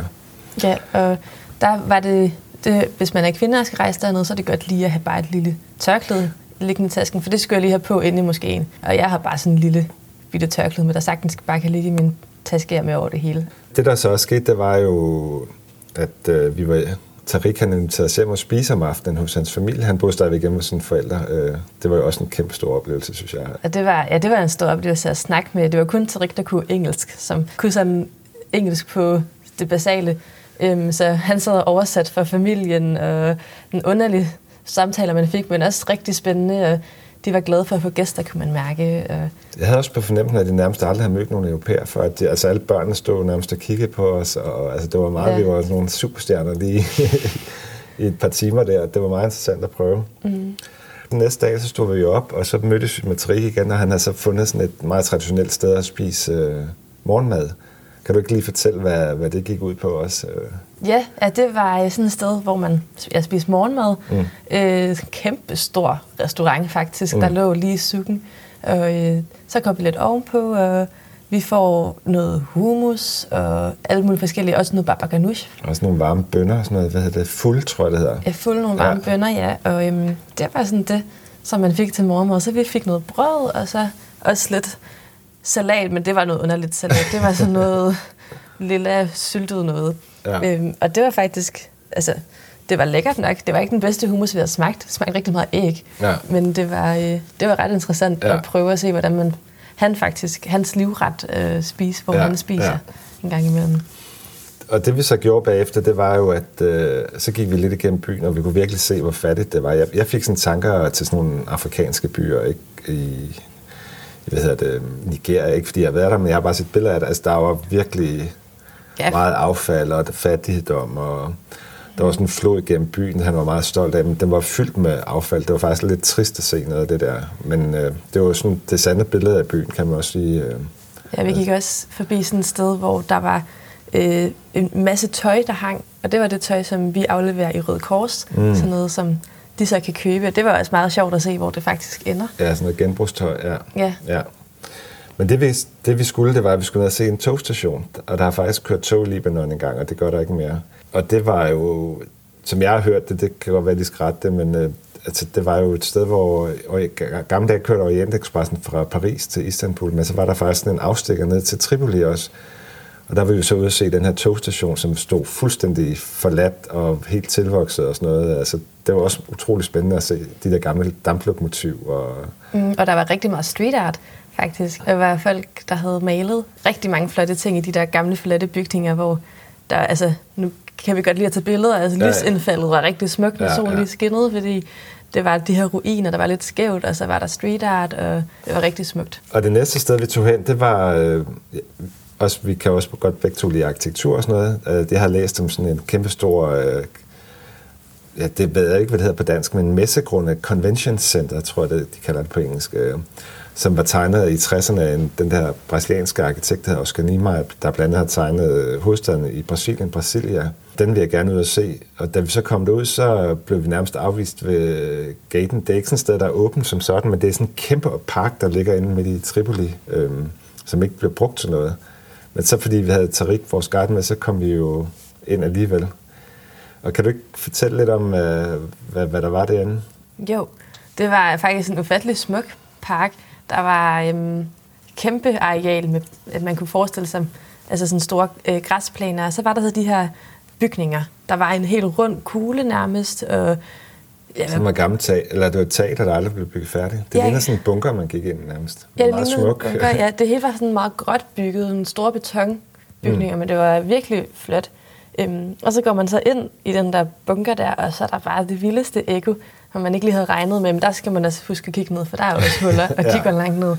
Ja, og der var det, det, hvis man er kvinde og skal rejse dernede, så er det godt lige at have bare et lille tørklæde liggende i tasken, for det skal jeg lige have på inde i moskéen. Og jeg har bare sådan en lille bitte tørklæde, men der sagtens bare kan ligge i min taske med over det hele. Det, der så også skete, det var jo, at øh, vi var Tariq han inviterede os hjem og spise om aftenen hos hans familie. Han boede stadigvæk hjemme med sine forældre. Øh, det var jo også en kæmpe stor oplevelse, synes jeg. Ja, det var, ja, det var en stor oplevelse at snakke med. Det var kun Tariq, der kunne engelsk, som kunne sådan engelsk på det basale. Øhm, så han sad oversat for familien, og den underlige samtaler, man fik, men også rigtig spændende. Og de var glade for at få gæster, kunne man mærke. Jeg havde også på fornemmelsen, at de nærmest aldrig havde mødt nogen europæer før. At de, altså alle børnene stod nærmest og kiggede på os, og altså, det var meget, ja. vi var nogle superstjerner lige i et par timer der. Det var meget interessant at prøve. Mm. Den næste dag, så stod vi jo op, og så mødtes vi med Trik igen, og han havde så fundet sådan et meget traditionelt sted at spise øh, morgenmad. Kan du ikke lige fortælle, hvad, hvad det gik ud på også? Ja, ja, det var sådan et sted, hvor man jeg spiste morgenmad. Mm. Øh, kæmpe stor restaurant faktisk, mm. der lå lige i sukken. Og øh, så kom vi lidt ovenpå, og vi får noget hummus og alle mulige forskellige, også noget baba ganoush. Også nogle varme bønner, sådan noget, hvad hedder det, fuld, tror jeg det hedder. Ja, fuld nogle varme ja. bønner, ja. Og øhm, det var sådan det, som man fik til morgenmad. Så vi fik noget brød, og så også lidt salat, men det var noget underligt salat. Det var sådan noget lille syltet noget. Ja. Øhm, og det var faktisk, altså, det var lækkert nok. Det var ikke den bedste hummus, vi havde smagt. Det smagte rigtig meget æg. Ja. Men det var, øh, det var ret interessant ja. at prøve at se, hvordan man, han faktisk, hans livret øh, spiser, hvor ja. han spiser ja. en gang imellem. Og det vi så gjorde bagefter, det var jo, at øh, så gik vi lidt igennem byen, og vi kunne virkelig se, hvor fattigt det var. Jeg, jeg fik sådan tanker til sådan nogle afrikanske byer, ikke? I, hvad hedder det, Nigeria, ikke fordi jeg har været der, men jeg har bare set billeder af det. Altså, der var virkelig ja. meget affald og fattigdom, og der var sådan en flod gennem byen, han var meget stolt af, men den var fyldt med affald. Det var faktisk lidt trist at se noget af det der. Men øh, det var sådan det sande billede af byen, kan man også sige. Øh, ja, vi gik også forbi sådan et sted, hvor der var øh, en masse tøj, der hang, og det var det tøj, som vi afleverer i Røde Kors. Mm. Sådan noget, som de så kan købe. Og det var også meget sjovt at se, hvor det faktisk ender. Ja, sådan noget genbrugstøj, ja. Ja. ja. Men det vi, det vi skulle, det var, at vi skulle ned og se en togstation. Og der har faktisk kørt tog i Libanon en gang, og det gør der ikke mere. Og det var jo, som jeg har hørt det, det kan godt være, de det, men øh, altså, det var jo et sted, hvor gamle dage kørte Orientexpressen fra Paris til Istanbul, men så var der faktisk sådan en afstikker ned til Tripoli også. Og der var vi så ude at se den her togstation, som stod fuldstændig forladt og helt tilvokset og sådan noget. Altså, det var også utrolig spændende at se de der gamle damplokomotiv. Og, mm, og der var rigtig meget street art faktisk. Der var folk, der havde malet rigtig mange flotte ting i de der gamle, flotte bygninger, hvor der, altså, nu kan vi godt lide at tage billeder, altså ja, lysindfaldet var rigtig smukt, når ja, solen ja. lige skinnede, fordi det var de her ruiner, der var lidt skævt, og så var der street art, og det var rigtig smukt. Og det næste sted, vi tog hen, det var... Øh, også, vi kan også godt begge to lide arkitektur og sådan noget. Øh, det har læst om sådan en kæmpe stor... Øh, ja, det ved jeg ikke, hvad det hedder på dansk, men Messegrunde convention center, tror jeg, det, de kalder det på engelsk. Øh, som var tegnet i 60'erne af den der brasilianske arkitekt, der hedder Oscar Niemeyer, der blandt andet har tegnet øh, hovedstaden i Brasilien, Brasilia. Den vil jeg gerne ud og se. Og da vi så kom derud, så blev vi nærmest afvist ved øh, gaten. Det er ikke sådan et sted, der er åbent som sådan, men det er sådan en kæmpe park, der ligger inde midt i Tripoli, øh, som ikke bliver brugt til noget. Men så fordi vi havde Tarik, vores guide med, så kom vi jo ind alligevel. Og kan du ikke fortælle lidt om, øh, hvad, hvad der var derinde? Jo, det var faktisk en ufattelig smuk park. Der var øhm, kæmpe areal, med, at man kunne forestille sig, altså sådan store øh, græsplaner. Og så var der så de her bygninger. Der var en helt rund kugle nærmest. Og, ja, Som var gammelt tag, eller det var et tag, der aldrig blev bygget færdigt. Det ja, ligner sådan en bunker, man gik ind nærmest. Ja, det meget smuk. Bunker, ja, det hele var sådan meget gråt bygget, en stor betonbygninger, mm. men det var virkelig flot. Øhm, og så går man så ind i den der bunker der, og så er der bare det vildeste ekko, som man ikke lige havde regnet med. Men der skal man altså huske at kigge ned, for der er jo også huller, og ja. kigge langt ned.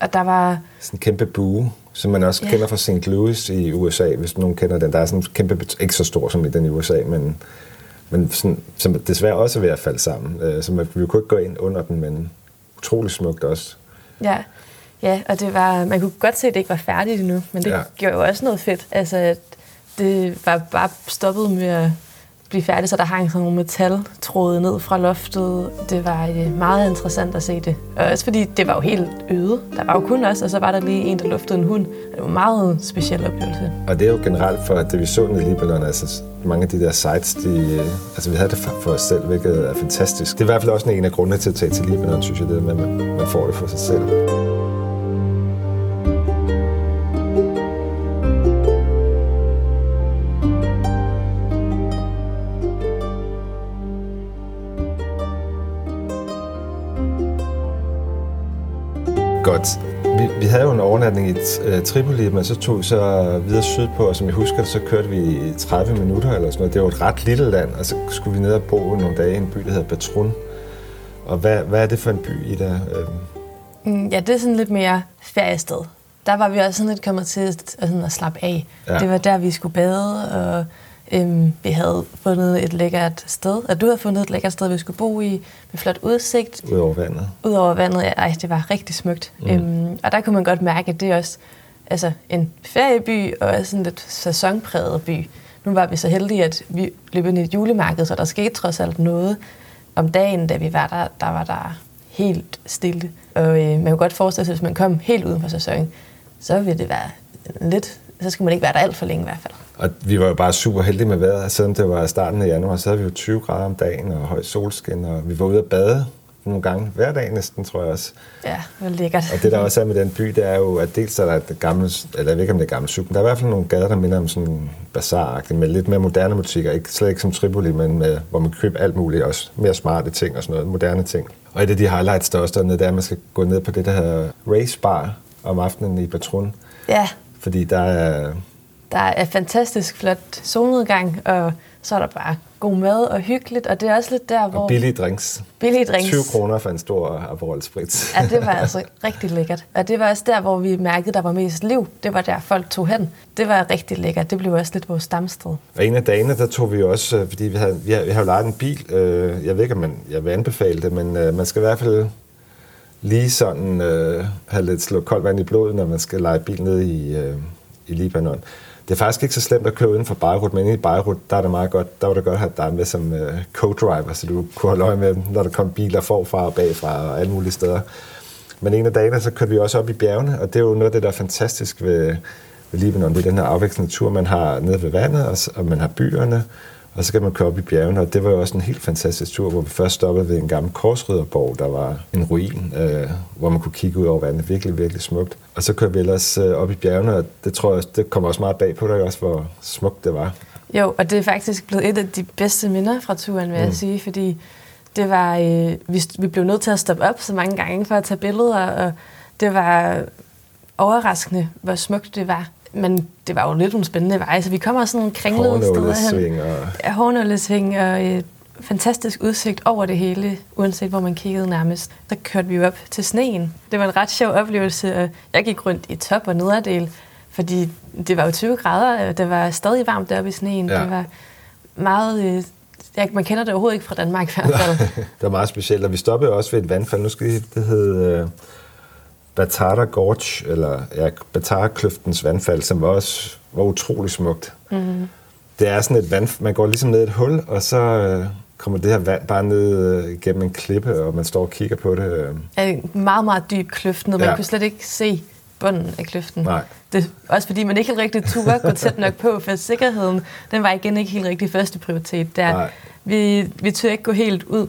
og der var... Sådan en kæmpe bue, som man også ja. kender fra St. Louis i USA, hvis nogen kender den. Der er sådan en kæmpe, ikke så stor som i den i USA, men, men sådan, som desværre også er ved at falde sammen. Øh, så man, vi kunne ikke gå ind under den, men utrolig smukt også. Ja, ja og det var, man kunne godt se, at det ikke var færdigt endnu, men det ja. gjorde jo også noget fedt. Altså, det var bare stoppet med at blive færdig, så der hang sådan nogle metaltråde ned fra loftet. Det var øh, meget interessant at se det. Og også fordi det var jo helt øde. Der var jo kun os, og så var der lige en, der luftede en hund. Det var en meget speciel oplevelse. Og det er jo generelt for, at det vi så i Libanon, altså mange af de der sites, de, øh, altså vi havde det for os selv, hvilket er fantastisk. Det er i hvert fald også en af grundene til at tage til Libanon, synes jeg, det med, at man, man får det for sig selv. Godt. Vi, vi havde jo en overnatning i uh, Tripoli, men så tog vi så videre sydpå, og som jeg husker så kørte vi i 30 minutter eller sådan noget. Det var et ret lille land, og så skulle vi ned og bo nogle dage i en by, der hedder Batrun. Og hvad, hvad er det for en by, I der? Mm, ja, det er sådan lidt mere feriested. Der var vi også sådan lidt kommet til at, sådan at slappe af. Ja. Det var der, vi skulle bade, og Øhm, vi havde fundet et lækkert sted, at du havde fundet et lækkert sted, vi skulle bo i, med flot udsigt. Udover vandet. Udover vandet, ja, ej, det var rigtig smukt. Mm. Øhm, og der kunne man godt mærke, at det er også altså, en ferieby og også en lidt sæsonpræget by. Nu var vi så heldige, at vi løb ind i et julemarked, så der skete trods alt noget. Om dagen, da vi var der, der var der helt stille. Og øh, man kunne godt forestille sig, at hvis man kom helt uden for sæsonen, så ville det være lidt, så skulle man ikke være der alt for længe i hvert fald. Og vi var jo bare super heldige med vejret. Selvom det var starten af januar, så havde vi jo 20 grader om dagen og høj solskin, og vi var ude at bade nogle gange hver dag næsten, tror jeg også. Ja, det var lækkert. Og det der også er med den by, det er jo, at dels er der et gammelt, eller jeg ved ikke om det er gammelt cykel, der er i hvert fald nogle gader, der minder om sådan bazar med lidt mere moderne butikker. Ikke, slet ikke som Tripoli, men med, hvor man kan købe alt muligt, også mere smarte ting og sådan noget, moderne ting. Og et af de highlights, der også dernede, det er, at man skal gå ned på det, der hedder Race Bar om aftenen i Patron. Ja. Fordi der er der er fantastisk flot solnedgang, og så er der bare god mad og hyggeligt, og det er også lidt der, hvor... Og billige drinks. Billige drinks. 20 kroner for en stor Aperol Spritz. ja, det var altså rigtig lækkert. Og det var også der, hvor vi mærkede, der var mest liv. Det var der, folk tog hen. Det var rigtig lækkert. Det blev også lidt vores stamsted. Og en af dagene, der tog vi også, øh, fordi vi har, vi har, vi jo lejet en bil. Øh, jeg ved ikke, om man, jeg vil anbefale det, men øh, man skal i hvert fald lige sådan have lidt slå koldt vand i blodet, når man skal lege bil ned i, i Libanon. Det er faktisk ikke så slemt at køre uden for Beirut, men i Beirut, der er det meget godt, der var det godt at have dig med som øh, co-driver, så du kunne holde øje med, når der kom biler forfra og bagfra og alle mulige steder. Men en af dagene, så kørte vi også op i bjergene, og det er jo noget af det, der er fantastisk ved, ved Libanon. Det er den her afvekslende natur, man har nede ved vandet, og, og man har byerne, og så kan man køre op i bjergene, og det var jo også en helt fantastisk tur, hvor vi først stoppede ved en gammel korsridderborg, der var en ruin, øh, hvor man kunne kigge ud over vandet. Virkelig, virkelig smukt. Og så kørte vi ellers øh, op i bjergene, og det tror jeg, det kommer også meget bag på dig også, hvor smukt det var. Jo, og det er faktisk blevet et af de bedste minder fra turen, vil mm. jeg sige, fordi det var, øh, vi, vi blev nødt til at stoppe op så mange gange for at tage billeder, og det var overraskende, hvor smukt det var men det var jo lidt nogle spændende veje, så vi kommer sådan nogle kringlede steder hen. Ja, Hårnålesving og et fantastisk udsigt over det hele, uanset hvor man kiggede nærmest. Så kørte vi op til sneen. Det var en ret sjov oplevelse, og jeg gik rundt i top- og nederdel, fordi det var jo 20 grader, og det var stadig varmt deroppe i sneen. Ja. Det var meget... Øh, ja, man kender det overhovedet ikke fra Danmark i hvert fald. det var meget specielt, og vi stoppede også ved et vandfald. Nu skal vi, det hed... Batara Gorge, eller ja, Batara-kløftens vandfald, som var også var utrolig smukt. Mm. Det er sådan et vand, man går ligesom ned et hul, og så øh, kommer det her vand bare ned øh, gennem en klippe, og man står og kigger på det. Øh. Ja, en meget, meget dyb kløft ned. Man ja. kunne slet ikke se bunden af kløften. Nej. Det, også fordi man ikke helt rigtig turde gå tæt nok på, for sikkerheden, den var igen ikke helt rigtig første prioritet der. Nej. Vi, vi turde ikke gå helt ud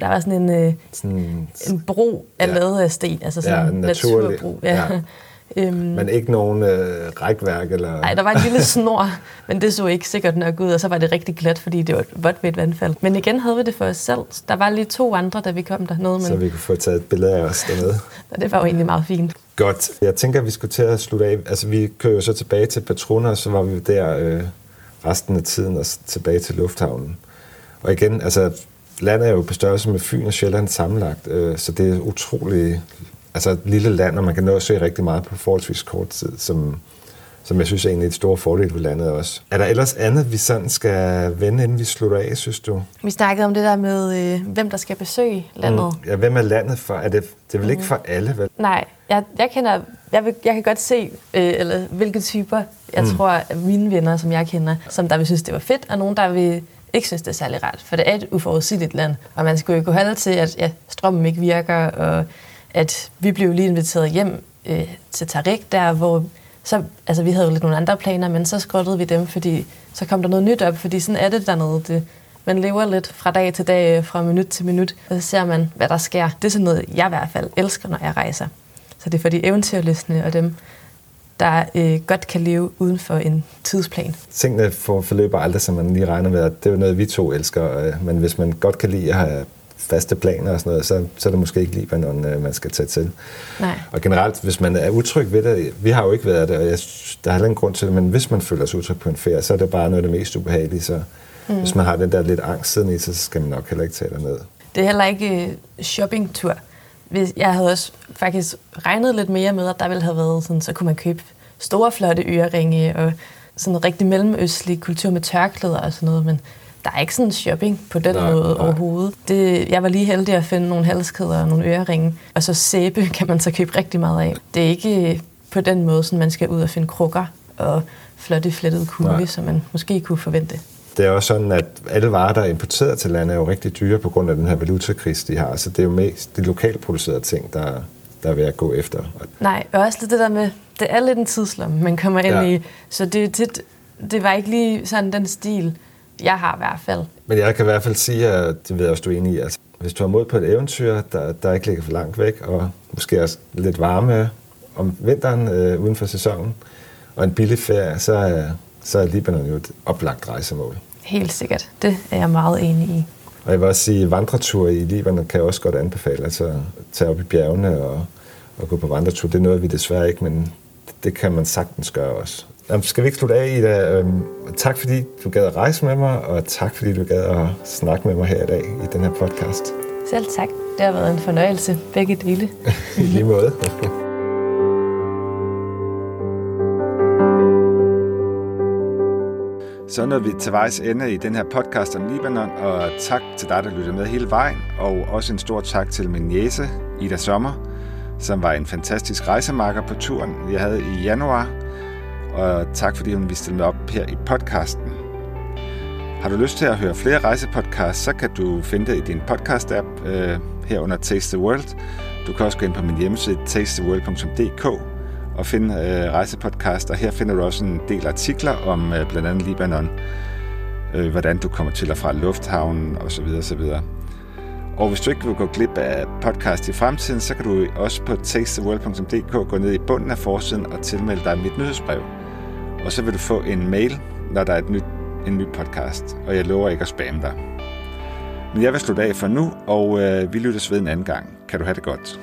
der var sådan en, øh, sådan, en bro af ja. lavet af sten, altså sådan ja, en naturbro. Ja. ja. Øhm, men ikke nogen øh, rækværk? Eller... Nej, der var en lille snor, men det så ikke sikkert nok ud, og så var det rigtig glat, fordi det var vådt ved et vandfald. Men igen havde vi det for os selv. Der var lige to andre, da vi kom dernede. Men... Så vi kunne få taget et billede af os dernede. og det var jo egentlig meget fint. Godt. Jeg tænker, at vi skulle til at slutte af. Altså, vi kører jo så tilbage til Patroner, og så var vi der øh, resten af tiden og tilbage til lufthavnen. Og igen, altså, landet er jo på størrelse med Fyn og Sjælland sammenlagt, øh, så det er utrolig altså et lille land, og man kan nå at se rigtig meget på forholdsvis kort tid, som, som jeg synes er en af de store fordele ved landet også. Er der ellers andet, vi sådan skal vende, inden vi slutter af, synes du? Vi snakkede om det der med, øh, hvem der skal besøge landet. Mm. Ja, hvem er landet for? Er det, det er vel Mm. ikke for alle, vel? Nej, jeg, jeg kender, jeg, vil, jeg kan godt se, øh, eller hvilke typer, jeg mm. tror, at mine venner, som jeg kender, som der vil synes, det var fedt, og nogen, der vil ikke synes, det er særlig rart. For det er et uforudsigeligt land, og man skulle jo kunne holde til, at ja, strømmen ikke virker, og at vi blev lige inviteret hjem øh, til Tarik, der hvor så, altså vi havde jo lidt nogle andre planer, men så skrottede vi dem, fordi så kom der noget nyt op, fordi sådan er det dernede. Det, man lever lidt fra dag til dag, fra minut til minut, og så ser man, hvad der sker. Det er sådan noget, jeg i hvert fald elsker, når jeg rejser. Så det er for de eventyrlystne og dem, der øh, godt kan leve uden for en tidsplan. Tingene for, forløber aldrig, som man lige regner med, det er jo noget, vi to elsker. øh, Men hvis man godt kan lide at have faste planer og sådan noget, så, så er det måske ikke Libanon, øh, man skal tage til. Nej. Og generelt, hvis man er utryg ved det, vi har jo ikke været det, og jeg, der er heller ingen grund til det, men hvis man føler sig utryg på en ferie, så er det bare noget af det mest ubehagelige. Så mm. hvis man har den der lidt angst siden i, så skal man nok heller ikke tage ned. Det er heller ikke øh, shoppingtur. Hvis- Jeg havde også faktisk regnet lidt mere med, at der ville have været sådan, så kunne man købe store, flotte øreringe og sådan en rigtig mellemøstlig kultur med tørklæder og sådan noget, men der er ikke sådan shopping på den Nej, nej, måde nej. nej. overhovedet. Det, jeg var lige heldig at finde nogle halskæder og nogle øreringe, og så sæbe kan man så købe rigtig meget af. Det er ikke øh, på den måde, sådan man skal ud og finde krukker og flotte flettede Nej. kugle, som man måske kunne forvente. Det er også sådan, at alle varer, der er importeret til landet, er jo rigtig dyre på grund af den her valutakris, de har. Så det er jo mest de lokalt producerede ting, der, der er ved at gå efter. Nej, og også lidt det der med, det er lidt en tidslomme, man kommer ind Ja. i. Så det, er tit, det var ikke lige sådan den stil, jeg har i hvert fald. Men jeg kan i hvert fald sige, at det ved jeg også, du er enig i. Altså, hvis du har mod på et eventyr, der, der ikke ligger for langt væk, og måske også lidt varme om vinteren øh, uden for sæsonen, og en billig ferie, så, er- så er Libanon jo et oplagt rejsemål. Helt sikkert. Det er jeg meget enig i. Og jeg vil også sige, at vandretur i Libanon kan jeg også godt anbefale. Altså at tage op i bjergene og, og gå på vandretur. Det er noget, vi desværre ikke, men det kan man sagtens gøre også. Jamen, skal vi ikke slutte af, Ida? Øhm, tak fordi du gad at rejse med mig, og tak fordi du gad at snakke med mig her i dag i den her podcast. Selv tak. Det har været en fornøjelse, begge dele. I lige måde. Så nåede vi til vejs ende i den her podcast om Libanon, og tak til dig, der lyttede med hele vejen, og også en stor tak til min jæse, Ida Sommer, som var en fantastisk rejsemarker på turen, jeg havde i januar, og tak fordi hun ville stille op her i podcasten. Har du lyst til at høre flere rejsepodcasts, så kan du finde det i din podcast-app øh, her under Taste the World. Du kan også gå ind på min hjemmeside tastetheworld.dk at finde øh, rejsepodcast, og her finder du også en del artikler om øh, blandt andet Libanon, øh, hvordan du kommer til og fra lufthavnen osv. osv. Og hvis du ikke vil gå glip af podcast i fremtiden, så kan du også på tastetheworld.dk gå ned i bunden af forsiden og tilmelde dig mit nyhedsbrev. Og så vil du få en mail, når der er et nyt, en ny podcast, og jeg lover ikke at spamme dig. Men jeg vil slutte af for nu, og øh, vi lyttes ved en anden gang. Kan du have det godt.